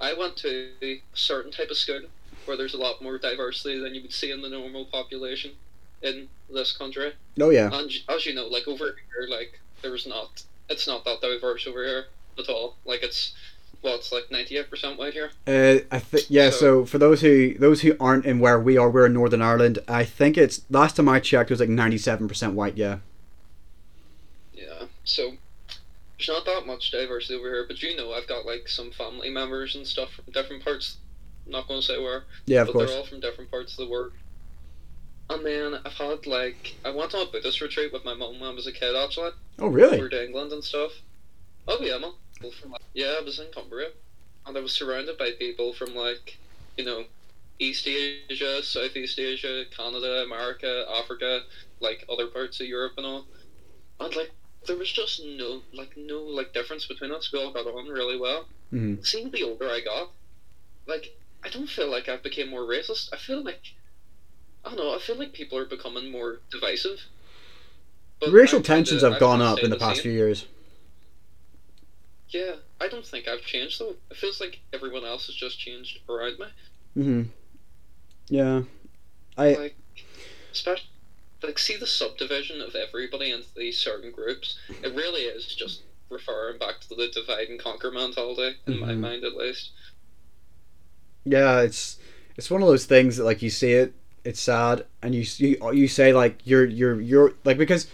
I went to a certain type of school where there's a lot more diversity than you would see in the normal population in this country. Oh yeah. And as you know, like over here, like there's not, it's not that diverse over here at all. Like it's, well, it's like 98% white here. Uh, I think yeah. So, So- for those who those who aren't in where we are, we're in Northern Ireland. I think it's last time I checked, it was like ninety seven percent white. Yeah. Yeah, so there's not that much diversity over here, but you know, I've got like some family members and stuff from different parts. Not going to say where, Yeah, of but course. they're all from different parts of the world. And then I've had like I went on a Buddhist retreat with my mum when I was a kid actually, Oh really? over to England and stuff. Oh yeah, man. People From, like, yeah, I was in Cumbria, and I was surrounded by people from like, you know, East Asia, Southeast Asia, Canada, America, Africa, like other parts of Europe and all. And like there was just no like no like difference between us. We all got on really well. Mhm. Seeing the older I got, like I don't feel like I've become more racist. I feel like I don't know. I feel like people are becoming more divisive. But Racial tensions have gone up in the past same. few years. Yeah, I don't think I've changed though. It feels like everyone else has just changed around me. hmm Yeah. I Like, especially like see the subdivision of everybody into these certain groups. It really is just referring back to the divide and conquer mentality in my Mhm. mind, at least. Yeah, it's it's one of those things that like you see it, it's sad, and you you you say like you're you're you're like because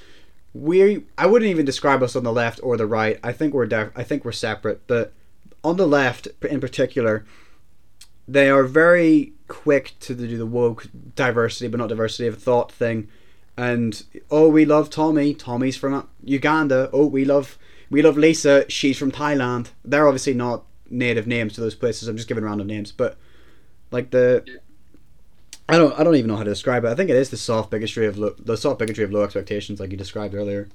we I wouldn't even describe us on the left or the right. I think we're def- I think we're separate, but on the left in particular, they are very quick to do the woke diversity but not diversity of thought thing, and oh we love Tommy, Tommy's from Uganda. Oh we love we love Lisa, she's from Thailand. They're obviously not native names to those places. I'm just giving random names, but like the I don't I don't even know how to describe it. I think it is the soft bigotry of lo- the soft bigotry of low expectations, like you described earlier.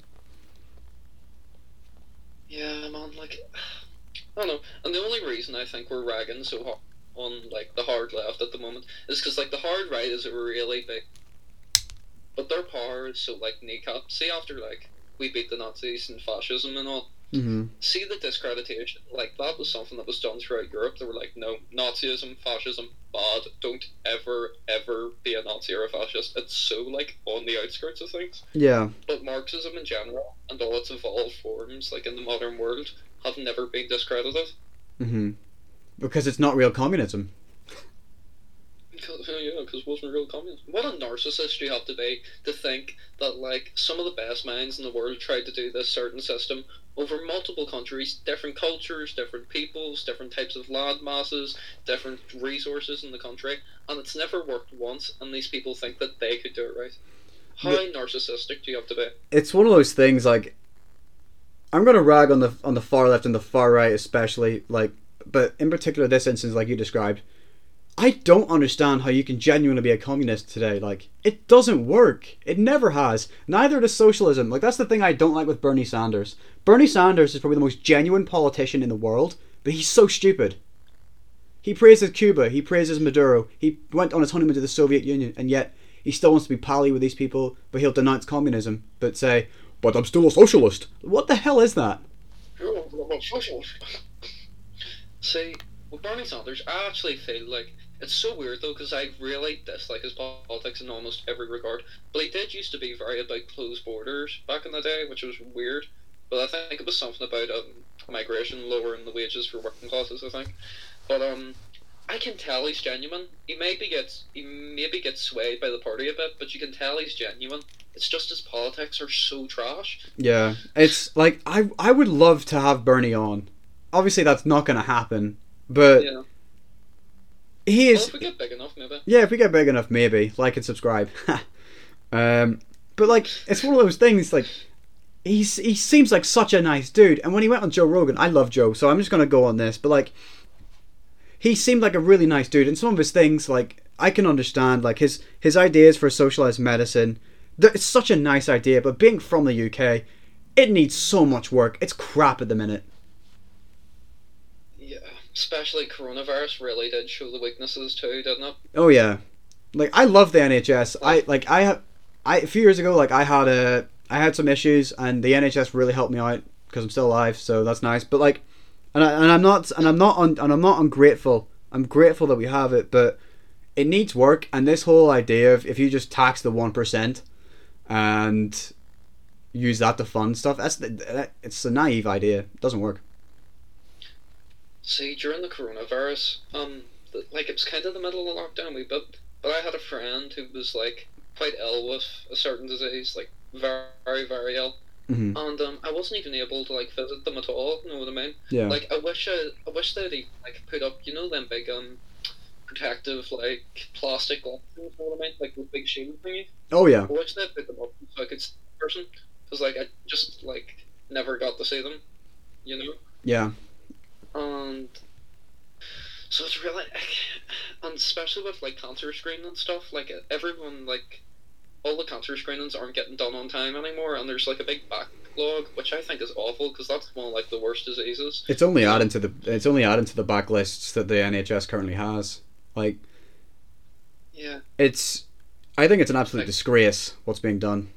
Yeah, man, like I don't know. And the only reason I think we're ragging so hard on like the hard left at the moment is because like the hard right is a really big, but their power is so like kneecap. See, after like we beat the Nazis and fascism and all, Mm-hmm. see the discreditation. Like that was something that was done throughout Europe. They were like, no, Nazism, fascism, bad. Don't ever, ever be a Nazi or a fascist. It's so like on the outskirts of things. Yeah, But Marxism in general and all its evolved forms, like in the modern world, have never been discredited. mm-hmm. because it's not real communism. Because, yeah, because it wasn't real communism. What a narcissist you have to be to think that, like, some of the best minds in the world tried to do this certain system over multiple countries, different cultures, different peoples, different types of land masses, different resources in the country, and it's never worked once, and these people think that they could do it right. How The- narcissistic do you have to be? It's one of those things like I'm gonna rag on the on the far left and the far right especially like, but in particular this instance like you described. I don't understand how you can genuinely be a communist today. Like, it doesn't work. It never has. Neither does socialism. Like, that's the thing I don't like with Bernie Sanders. Bernie Sanders is probably the most genuine politician in the world, but he's so stupid. He praises Cuba, he praises Maduro, he went on his honeymoon to the Soviet Union, and yet he still wants to be pally with these people, but he'll denounce communism, but say, but I'm still a socialist. What the hell is that? You're a socialist. See, with Bernie Sanders, I actually feel like it's so weird though because I really dislike his politics in almost every regard. But he did used to be very about closed borders back in the day, which was weird. But I think it was something about um, migration, lowering the wages for working classes. I think, but um, I can tell he's genuine. He maybe gets he maybe gets swayed by the party a bit, but you can tell he's genuine. It's just his politics are so trash. Yeah, it's like I I would love to have Bernie on. Obviously, that's not going to happen, but Yeah. He Well, is. if we get big enough, maybe. Yeah, if we get big enough, maybe like and subscribe. um, but like, it's one of those things. Like, he's he seems like such a nice dude, and when he went on Joe Rogan, I love Joe, so I'm just gonna go on this. But like, he seemed like a really nice dude, and some of his things, like, I can understand, like his his ideas for socialized medicine. It's such a nice idea, but being from the UK, it needs so much work. It's crap at the minute. Especially coronavirus really did show the weaknesses too, didn't it? Oh yeah, like I love the NHS. I like I have, I a few years ago like I had a I had some issues and the NHS really helped me out because I'm still alive, so that's nice. But like, and I, and I'm not and I'm not un, and I'm not ungrateful. I'm grateful that we have it, but it needs work. And this whole idea of if you just tax the one percent and use that to fund stuff, that's that, it's a naive idea. It doesn't work. See, during the coronavirus, um, th- like it was kind of the middle of the lockdown, we bit, but I had a friend who was like quite ill with a certain disease, like very, very ill, hmm and um, I wasn't even able to like visit them at all. You know what I mean? Yeah. Like I wish I, I wish they'd like put up, you know, them big um protective like plastic. You know what I mean? Like those big shield thingy. oh yeah. I wish they'd put them up so I could see the person, because like I just like never got to see them. You know. Yeah. And so it's really and especially with like cancer screening and stuff like everyone like all the cancer screenings aren't getting done on time anymore and there's like a big backlog which i think is awful because that's one of like the worst diseases It's only adding to the it's only adding to the backlists that the NHS currently has. Like yeah it's I think it's an absolute Like- disgrace what's being done.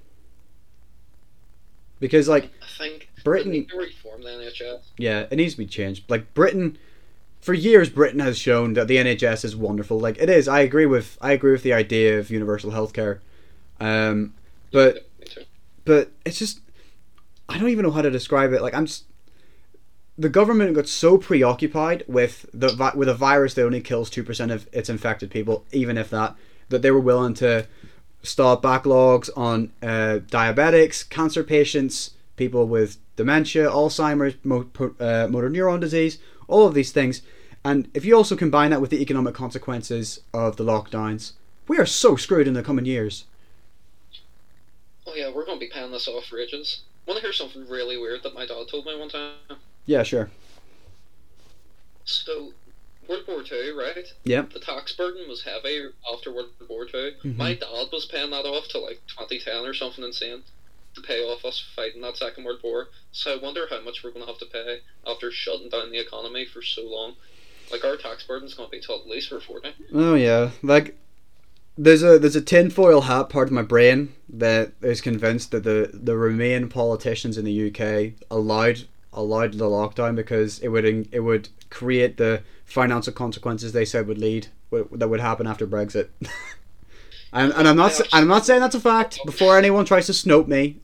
Because like i think Britain- reform the nhs yeah, it needs to be changed. Like Britain for years Britain has shown that the NHS is wonderful. Like it is. I agree with I agree with the idea of universal healthcare. Um But Yeah, me too. but it's just I don't even know how to describe it. Like I'm just the government got so preoccupied with the with a virus that only kills two percent of its infected people, even if that, that they were willing to stop backlogs on uh, diabetics, cancer patients, people with dementia, Alzheimer's, uh, motor neuron disease, all of these things. And if you also combine that with the economic consequences of the lockdowns, we are so screwed in the coming years. Oh yeah, we're gonna be paying this off for ages. Want to hear something really weird that my dad told me one time? Yeah, sure. So, World War Two, right? Yep. The tax burden was heavy after World War 2 Mhm. My dad was paying that off to like 2010 or something insane to pay off us fighting that Second World War. So I wonder how much we're going to have to pay after shutting down the economy for so long. Like our tax burden's going to be till at least for 40. Oh yeah, like there's a there's a tinfoil hat part of my brain that is convinced that the the Remain politicians in the UK allowed allowed the lockdown because it would it would create the financial consequences they said would lead that would happen after Brexit. and, and I'm not I'm not saying that's a fact. Before anyone tries to snope me,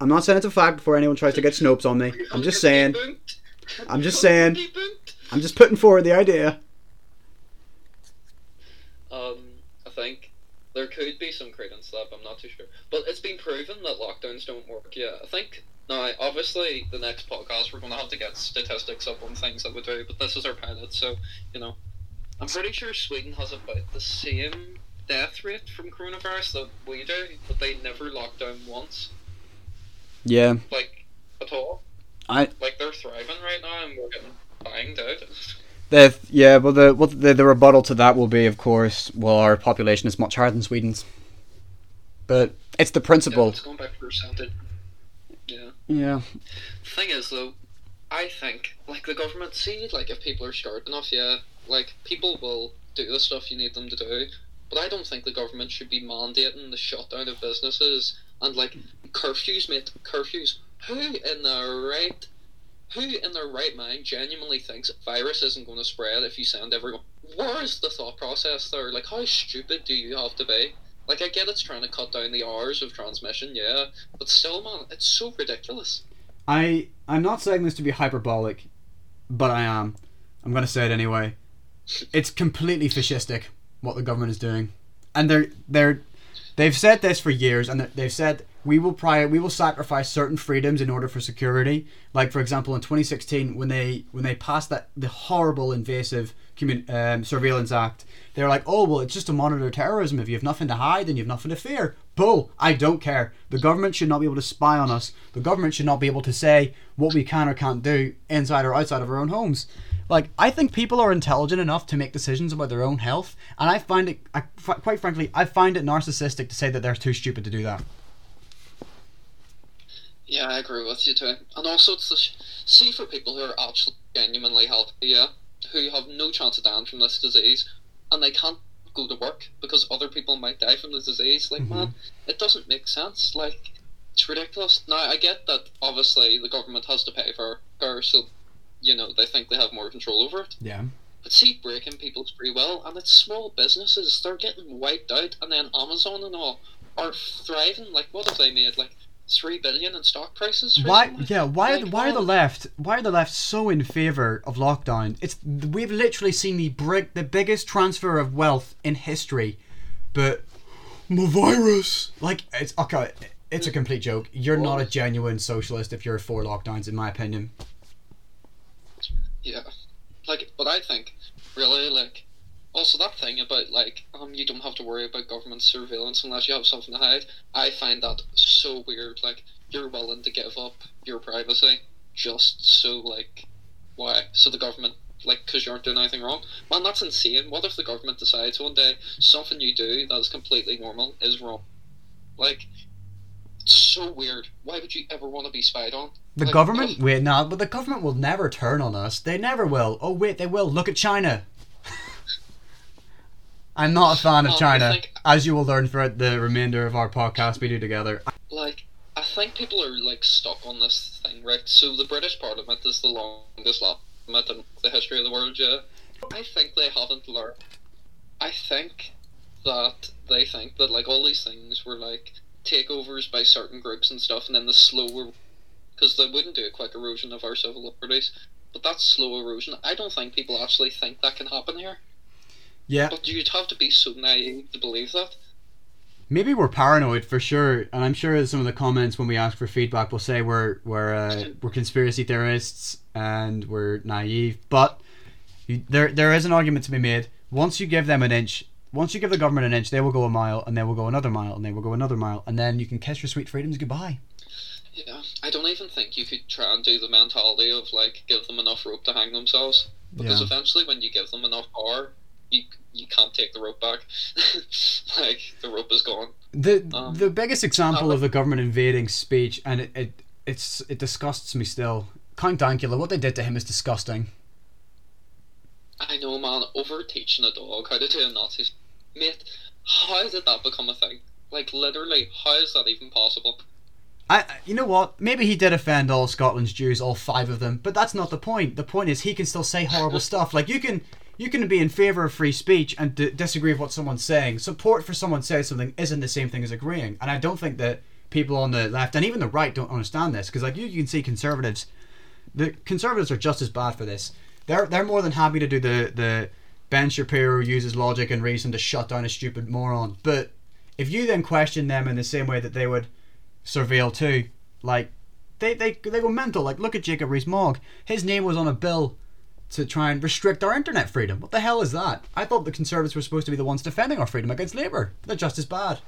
I'm not saying it's a fact. Before anyone tries to get snopes on me, I'm just saying. I'm just saying. I'm just putting forward the idea. Um, I think there could be some credence to that, but I'm not too sure. But it's been proven that lockdowns don't work. Yeah, I think. Now, obviously, the next podcast we're going to have to get statistics up on things that we do, but this is our pilot, so you know, I'm pretty sure Sweden has about the same death rate from coronavirus that we do, but they never locked down once, Yeah, like at all. I Like they're thriving right now, and we're getting banged out. The yeah, well, the what the, the rebuttal to that will be, of course, well, our population is much higher than Sweden's, but it's the Yeah, principle. it's going back percentage. Yeah. Yeah, thing is though, I think like the government see like if people are scared enough, yeah, like people will do the stuff you need them to do. But I don't think the government should be mandating the shutdown of businesses and like curfews, mate. Curfews. Who in their right, who in their right mind genuinely thinks virus isn't going to spread if you send everyone? Where is the thought process there? Like, how stupid do you have to be? Like, I get it's trying to cut down the hours of transmission, yeah, but still, man, it's so ridiculous. I I'm not saying this to be hyperbolic, but I am. I'm gonna say it anyway. It's completely fascistic what the government is doing, and they're they're they've said this for years, and they've said we will prior we will sacrifice certain freedoms in order for security. Like for example, in 2016, when they when they passed that the horrible invasive commun- um, surveillance act, they were like, oh well, it's just to monitor terrorism. If you have nothing to hide, then you have nothing to fear. Bull! I don't care. The government should not be able to spy on us. The government should not be able to say what we can or can't do inside or outside of our own homes. Like I think people are intelligent enough to make decisions about their own health, and I find it, I, f- quite frankly, I find it narcissistic to say that they're too stupid to do that. Yeah, I agree with you too. And also, it's the sh- see for people who are actually genuinely healthy, yeah, who have no chance of dying from this disease, and they can't go to work because other people might die from the disease. Like, Mhm. man, it doesn't make sense. Like, it's ridiculous. Now, I get that obviously the government has to pay for care, so you know they think they have more control over it. Yeah. But see, breaking people's free will, and it's small businesses, they're getting wiped out, and then Amazon and all are thriving. Like, what have they made? Like, three billion in stock prices? Why? recently? Yeah. Why? Are Like, the, why are the left? Why are the left so in favor of lockdown? It's we've literally seen the brick, the biggest transfer of wealth in history, but the virus. Like it's okay. It's a complete joke. You're not a genuine socialist if you're for lockdowns, in my opinion. Yeah. Like, but I think, really, like, also that thing about, like, um, you don't have to worry about government surveillance unless you have something to hide. I find that so weird. Like, you're willing to give up your privacy just so, like, why? So the government, like, because you aren't doing anything wrong? Man, that's insane. What if the government decides one day something you do that is completely normal is wrong? Like, it's so weird. Why would you ever want to be spied on? The Like, government, wait, no, but the government will never turn on us. They never will. Oh wait, they will. Look at China. I'm not a fan of Um, China, think- as you will learn throughout the remainder of our podcast we do together. like I think people are like stuck on this thing, right? So the British Parliament is the longest parliament in the history of the world, yeah. I think they haven't learned. I think that they think that like all these things were like takeovers by certain groups and stuff, and then the slower, because they wouldn't do a quick erosion of our civil liberties, but that's slow erosion. I don't think people actually think that can happen here. Yeah. But you'd have to be so naive to believe that. Maybe we're paranoid for sure, and I'm sure some of the comments when we ask for feedback will say we're we're uh, we're conspiracy theorists and we're naive. But you, there there is an argument to be made. Once you give them an inch, once you give the government an inch, they will go a mile, and they will go another mile, and they will go another mile, and then you can kiss your sweet freedoms goodbye. Yeah, I don't even think you could try and do the mentality of like give them enough rope to hang themselves, because Yeah. eventually when you give them enough power, you you can't take the rope back. like the rope is gone. The Um, the biggest example uh, of the government invading speech, and it, it it's it disgusts me still. Count Dankula, what they did to him is disgusting. I know, man. Over teaching a dog how to do a Nazi, mate. How did that become a thing? Like literally, how is that even possible? I, you know what? Maybe he did offend all Scotland's Jews, all five of them, but that's not the point. The point is he can still say horrible stuff. Like you can, you can be in favor of free speech and d- disagree with what someone's saying. Support for someone saying something isn't the same thing as agreeing. And I don't think that people on the left and even the right don't understand this because like you, you can see conservatives, the conservatives are just as bad for this. They're they're more than happy to do the the Ben Shapiro uses logic and reason to shut down a stupid moron. But if you then question them in the same way that they would surveil too. Like they they they go mental. Like look at Jacob Rees-Mogg. His name was on a bill to try and restrict our internet freedom. What the hell is that? I thought the Conservatives were supposed to be the ones defending our freedom against Labour. They're just as bad.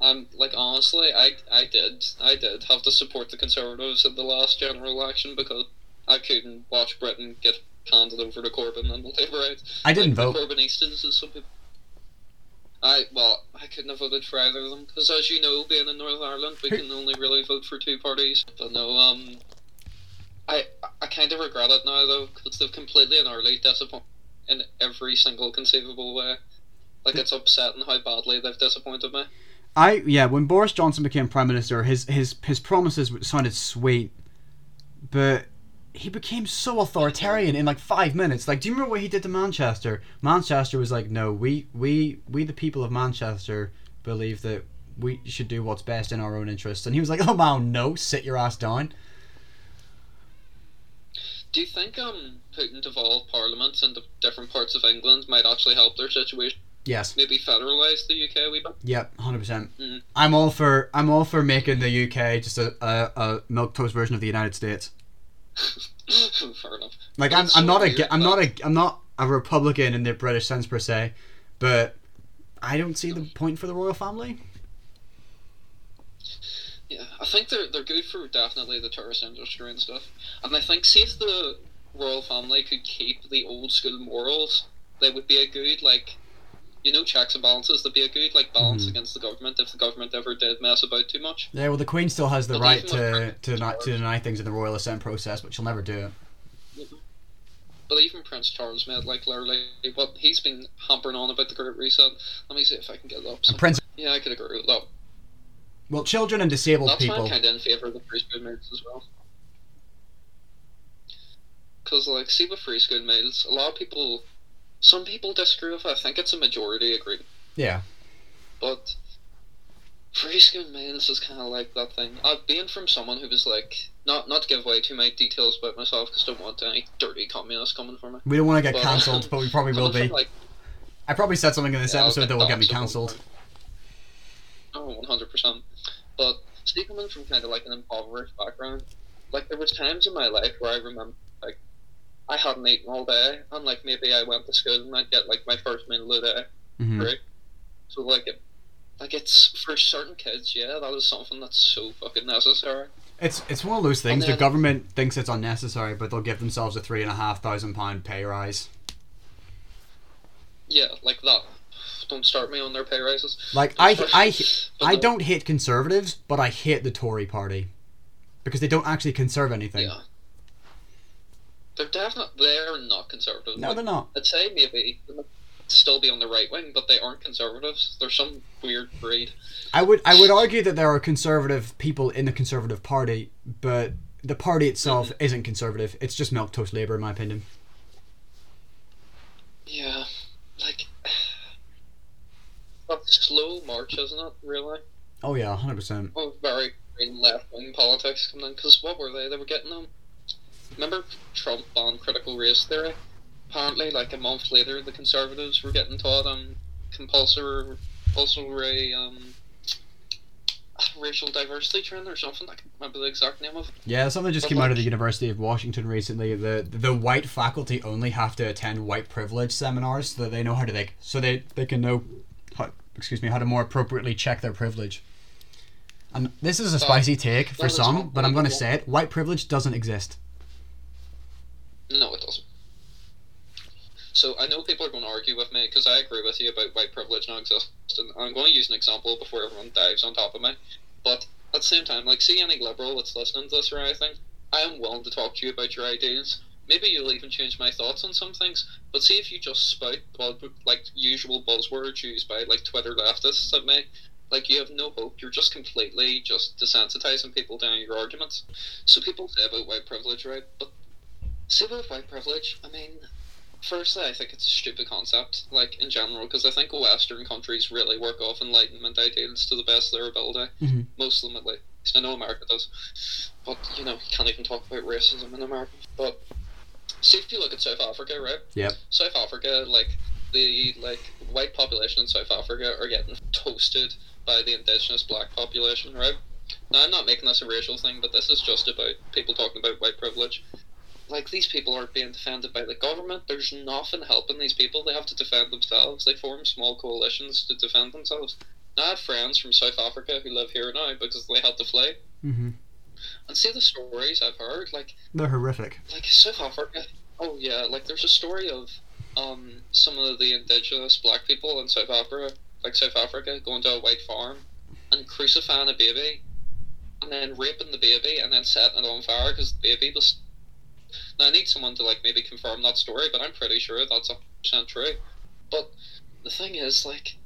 Um, like honestly, I I did I did have to support the Conservatives in the last general election because I couldn't watch Britain get handed over to Corbyn and whatever. Right? I didn't like, vote. The Corbynistas, as some people. I well, I couldn't have voted for either of them because, as you know, being in Northern Ireland, we can only really vote for two parties. But no, um, I I kind of regret it now though because they've completely and utterly disappointed in every single conceivable way. Like it's upsetting how badly they've disappointed me. I yeah, when Boris Johnson became prime minister, his his his promises sounded sweet, but he became so authoritarian in like five minutes. Like, do you remember what he did to Manchester? Manchester was like, no, we we we the people of Manchester believe that we should do what's best in our own interests, and he was like, oh man, no, sit your ass down. Do you think um putting devolved parliaments into different parts of England might actually help their situation? Yes. Maybe federalize the UK a wee bit. Yep, hundred percent. Mhm. I'm all for I'm all for making the UK just a, a, a milk toast version of the United States. Fair enough. Like I'm, I'm not a I'm not a I'm not a Republican in the British sense per se, but I don't see the point for the royal family. Yeah, I think they're they're good for definitely the tourist industry and stuff. And I think see if the royal family could keep the old school morals, they would be a good like you know, checks and balances, they'd be a good like balance Mhm. against the government if the government ever did mess about too much. Yeah, well, the Queen still has the But right to to not to deny things in the royal assent process, but she'll never do it. But even Prince Charles made like literally what he's been hampering on about the Great Reset. Let me see if I can get it up. Prince, Yeah, I could agree with that. well, children and disabled That's people. I'm kind of in favour of the free school meals as well. Because, like, see with free school meals, a lot of people, some people disagree with it. I think it's a majority agree. Yeah, But free school meals is kind of like that thing. Uh, being from someone who was like, not not to give away too many details about myself because I don't want any dirty communists coming for me. we don't want to get cancelled, but we probably will be. like, I probably said something in this Yeah, episode that will get me doxxed at one cancelled. Oh, one hundred percent. But see, coming from kind of like an impoverished background, like there was times in my life where I remember I hadn't eaten all day, and like maybe I went to school and I'd get like my first meal of the day. Mhm. Right. So like it, like it's for certain kids, yeah, that is something that's so fucking necessary. It's it's one of those things. And The government thinks it's unnecessary, but they'll give themselves a three and a half thousand pound pay rise. Yeah, like that. Don't start me on their pay rises. Like I I I no, don't hate conservatives, but I hate the Tory party because they don't actually conserve anything. Yeah. They're definitely they're not conservative. No, Like, they're not. I'd say maybe still be on the right wing, but they aren't conservatives. They're some weird breed. I would I would argue that there are conservative people in the conservative party, but the party itself Mm-hmm. isn't conservative. It's just milk toast Labour, in my opinion. Yeah, like a slow march, isn't it? Really, Oh yeah, hundred percent. of very left wing politics coming in. Because what were they? They were getting them. Remember Trump banned critical race theory? Apparently, like a month later, the Conservatives were getting taught um compulsory, compulsory um racial diversity training or something. I can't remember the exact name of it. Yeah, something just But came out of the University of Washington recently. The the white faculty only have to attend white privilege seminars so that they know how to like so they they can know how excuse me how to more appropriately check their privilege. And this is a spicy take for some, but I'm going to say it: white privilege doesn't exist. No, it doesn't. So I know people are going to argue with me because I agree with you about white privilege not existing. I'm going to use an example before everyone dives on top of me. But at the same time, like, see any liberal that's listening to this or anything, I am willing to talk to you about your ideas. Maybe you'll even change my thoughts on some things. But see if you just spout like usual buzzwords used by like Twitter leftists at me, like you have no hope. You're just completely just desensitizing people down your arguments. So people say about white privilege, right? But see about white privilege, I mean, firstly, I think it's a stupid concept, like in general, because I think Western countries really work off Enlightenment ideals to the best of their ability. Mhm. Most of them, at least. I know America does, but you know, you can't even talk about racism in America. But see if you look at South Africa, right? Yep. South Africa, like the like white population in South Africa are getting toasted by the indigenous black population, right? Now I'm not making this a racial thing, but this is just about people talking about white privilege. Like these people aren't being defended by the government. There's nothing helping these people. They have to defend themselves. They form small coalitions to defend themselves. I have friends from South Africa who live here now because they had to flee. Mm-hmm. And see the stories I've heard, like They're horrific. like South Africa. Oh yeah, like there's a story of um some of the indigenous black people in South Africa, like South Africa, going to a white farm and crucifying a baby, and then raping the baby and then setting it on fire because the baby was. I need someone to like maybe confirm that story, but I'm pretty sure that's a percent true. But the thing is, like,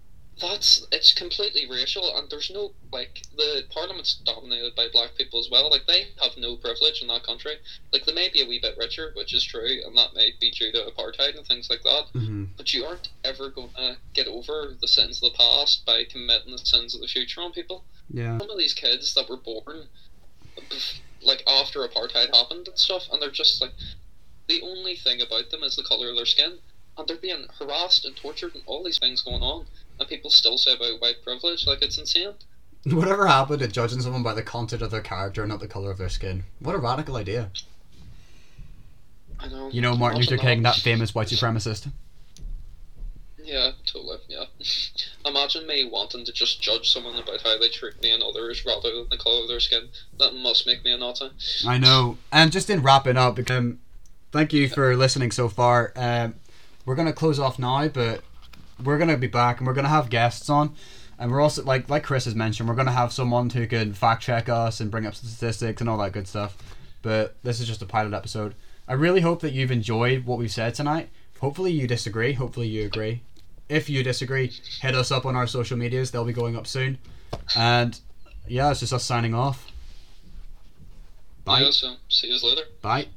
that's it's completely racial, and there's no like the parliament's dominated by black people as well. Like they have no privilege in that country. Like they may be a wee bit richer, which is true, and that may be due to apartheid and things like that. Mm-hmm. But you aren't ever going to get over the sins of the past by committing the sins of the future on people. Yeah. Some of these kids that were born like after apartheid happened and stuff, and they're just like the only thing about them is the color of their skin, and they're being harassed and tortured and all these things going on, and people still say about white privilege, like it's insane. Whatever happened to judging someone by the content of their character, and not the color of their skin? What a radical idea. I know. You know Martin Luther King, that famous white supremacist. Yeah, totally. Yeah. Imagine me wanting to just judge someone about how they treat me and others rather than the color of their skin. That must make me a Nazi. I know. And just in wrapping up, um, thank you for listening so far. Um, we're gonna close off now, but we're gonna be back and we're gonna have guests on, and we're also like like Kris has mentioned, we're gonna have someone who can fact check us and bring up statistics and all that good stuff. But this is just a pilot episode. I really hope that you've enjoyed what we've said tonight. Hopefully you disagree. Hopefully you agree. If you disagree, hit us up on our social medias. They'll be going up soon. And yeah, it's just us signing off. Bye. Yeah, so see you later. Bye.